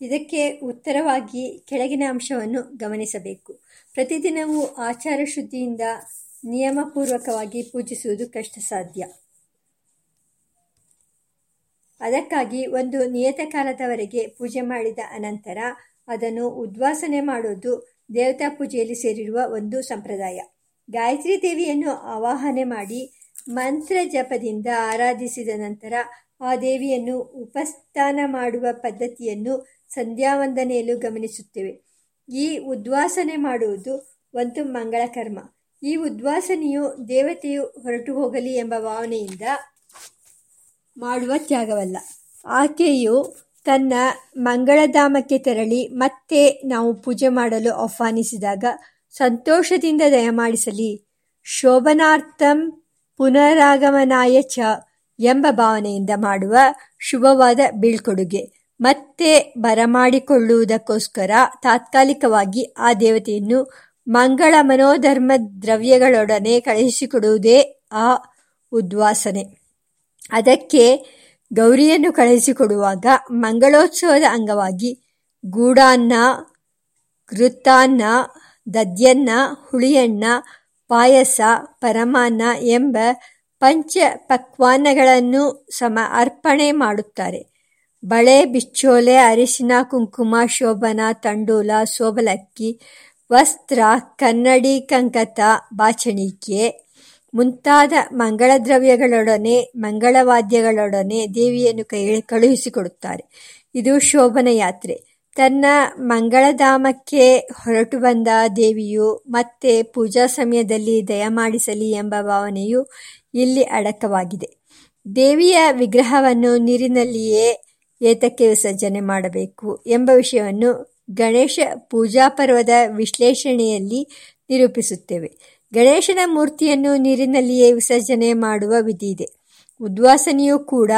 ಇದಕ್ಕೆ ಉತ್ತರವಾಗಿ ಕೆಳಗಿನ ಅಂಶವನ್ನು ಗಮನಿಸಬೇಕು. ಪ್ರತಿದಿನವೂ ಆಚಾರ ಶುದ್ಧಿಯಿಂದ ನಿಯಮಪೂರ್ವಕವಾಗಿ ಪೂಜಿಸುವುದು ಕಷ್ಟ ಸಾಧ್ಯ ಅದಕ್ಕಾಗಿ ಒಂದು ನಿಯತಕಾಲದವರೆಗೆ ಪೂಜೆ ಮಾಡಿದ ಅನಂತರ ಅದನ್ನು ಉದ್ವಾಸನೆ ಮಾಡುವುದು ದೇವತಾ ಪೂಜೆಯಲ್ಲಿ ಸೇರಿರುವ ಒಂದು ಸಂಪ್ರದಾಯ. ಗಾಯತ್ರಿ ದೇವಿಯನ್ನು ಆವಾಹನೆ ಮಾಡಿ ಮಂತ್ರ ಜಪದಿಂದ ಆರಾಧಿಸಿದ ನಂತರ ಆ ದೇವಿಯನ್ನು ಉಪಸ್ಥಾನ ಮಾಡುವ ಪದ್ಧತಿಯನ್ನು ಸಂಧ್ಯಾವಂದನೆಯಲ್ಲೂ ಗಮನಿಸುತ್ತೇವೆ. ಈ ಉದ್ವಾಸನೆ ಮಾಡುವುದು ಒಂದು ಮಂಗಳ ಕರ್ಮ. ಈ ಉದ್ವಾಸನೆಯು ದೇವತೆಯು ಹೊರಟು ಹೋಗಲಿ ಎಂಬ ಭಾವನೆಯಿಂದ ಮಾಡುವ ತ್ಯಾಗವಲ್ಲ. ಆಕೆಯು ತನ್ನ ಮಂಗಳಧಾಮಕ್ಕೆ ತೆರಳಿ ಮತ್ತೆ ನಾವು ಪೂಜೆ ಮಾಡಲು ಆಹ್ವಾನಿಸಿದಾಗ ಸಂತೋಷದಿಂದ ದಯಮಾಡಿಸಲಿ. ಶೋಭನಾರ್ಥಂ ಪುನರಾಗಮನಾಯ ಚ ಎಂಬ ಭಾವನೆಯಿಂದ ಮಾಡುವ ಶುಭವಾದ ಬೀಳ್ಕೊಡುಗೆ. ಮತ್ತೆ ಬರಮಾಡಿಕೊಳ್ಳುವುದಕ್ಕೋಸ್ಕರ ತಾತ್ಕಾಲಿಕವಾಗಿ ಆ ದೇವತೆಯನ್ನು ಮಂಗಳ ಮನೋಧರ್ಮ ದ್ರವ್ಯಗಳೊಡನೆ ಕಳುಹಿಸಿಕೊಡುವುದೇ ಆ ಉದ್ವಾಸನೆ. ಅದಕ್ಕೆ ಗೌರಿಯನ್ನು ಕಳುಹಿಸಿಕೊಡುವಾಗ ಮಂಗಳೋತ್ಸವದ ಅಂಗವಾಗಿ ಗೂಡಾನ್ನ ಘೃತಾನ್ನ ದದ್ಯನ್ನ ಹುಳಿಯಣ್ಣ ಪಾಯಸ, ಪರಮಾನ್ನ ಎಂಬ ಪಂಚ ಪಕ್ವಾನ್ನಗಳನ್ನು ಸಮ ಅರ್ಪಣೆ ಮಾಡುತ್ತಾರೆ. ಬಳೆ, ಬಿಚ್ಚೋಲೆ, ಅರಿಶಿನ, ಕುಂಕುಮ, ಶೋಭನ, ತಂಡೂಲ, ಸೋಬಲಕ್ಕಿ, ವಸ್ತ್ರ, ಕನ್ನಡಿ, ಕಂಕತ, ಬಾಚಣಿಕೆ, ಮುಂತಾದ ಮಂಗಳ ದ್ರವ್ಯಗಳೊಡನೆ ಮಂಗಳವಾದ್ಯಗಳೊಡನೆ ದೇವಿಯನ್ನು ಕೈ ಕಳುಹಿಸಿಕೊಡುತ್ತಾರೆ. ಇದು ಶೋಭನ ಯಾತ್ರೆ. ತನ್ನ ಮಂಗಳಧಾಮಕ್ಕೆ ಹೊರಟು ಬಂದ ದೇವಿಯು ಮತ್ತೆ ಪೂಜಾ ಸಮಯದಲ್ಲಿ ದಯಮಾಡಿಸಲಿ ಎಂಬ ಭಾವನೆಯು ಇಲ್ಲಿ ಅಡಕವಾಗಿದೆ. ದೇವಿಯ ವಿಗ್ರಹವನ್ನು ನೀರಿನಲ್ಲಿಯೇ ಏತಕ್ಕೆ ವಿಸರ್ಜನೆ ಮಾಡಬೇಕು ಎಂಬ ವಿಷಯವನ್ನು ಗಣೇಶ ಪೂಜಾ ಪರ್ವದ ವಿಶ್ಲೇಷಣೆಯಲ್ಲಿ ನಿರೂಪಿಸುತ್ತೇವೆ. ಗಣೇಶನ ಮೂರ್ತಿಯನ್ನು ನೀರಿನಲ್ಲಿಯೇ ವಿಸರ್ಜನೆ ಮಾಡುವ ವಿಧಿ ಇದೆ ಉದ್ವಾಸನೆಯೂ ಕೂಡ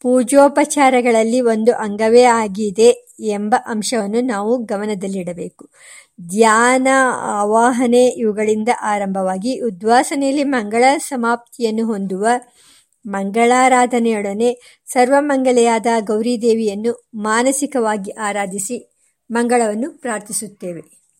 ಪೂಜೋಪಚಾರಗಳಲ್ಲಿ ಒಂದು ಅಂಗವೇ ಆಗಿದೆ ಎಂಬ ಅಂಶವನ್ನು ನಾವು ಗಮನದಲ್ಲಿಡಬೇಕು. ಧ್ಯಾನ, ಆವಾಹನೆ ಇವುಗಳಿಂದ ಆರಂಭವಾಗಿ ಉದ್ವಾಸನೆಯಲ್ಲಿ ಮಂಗಳ ಸಮಾಪ್ತಿಯನ್ನು ಹೊಂದುವ ಮಂಗಳಾರಾಧನೆಯೊಡನೆ ಸರ್ವಮಂಗಲೆಯಾದ ಗೌರಿದೇವಿಯನ್ನು ಮಾನಸಿಕವಾಗಿ ಆರಾಧಿಸಿ ಮಂಗಳವನ್ನು ಪ್ರಾರ್ಥಿಸುತ್ತೇವೆ.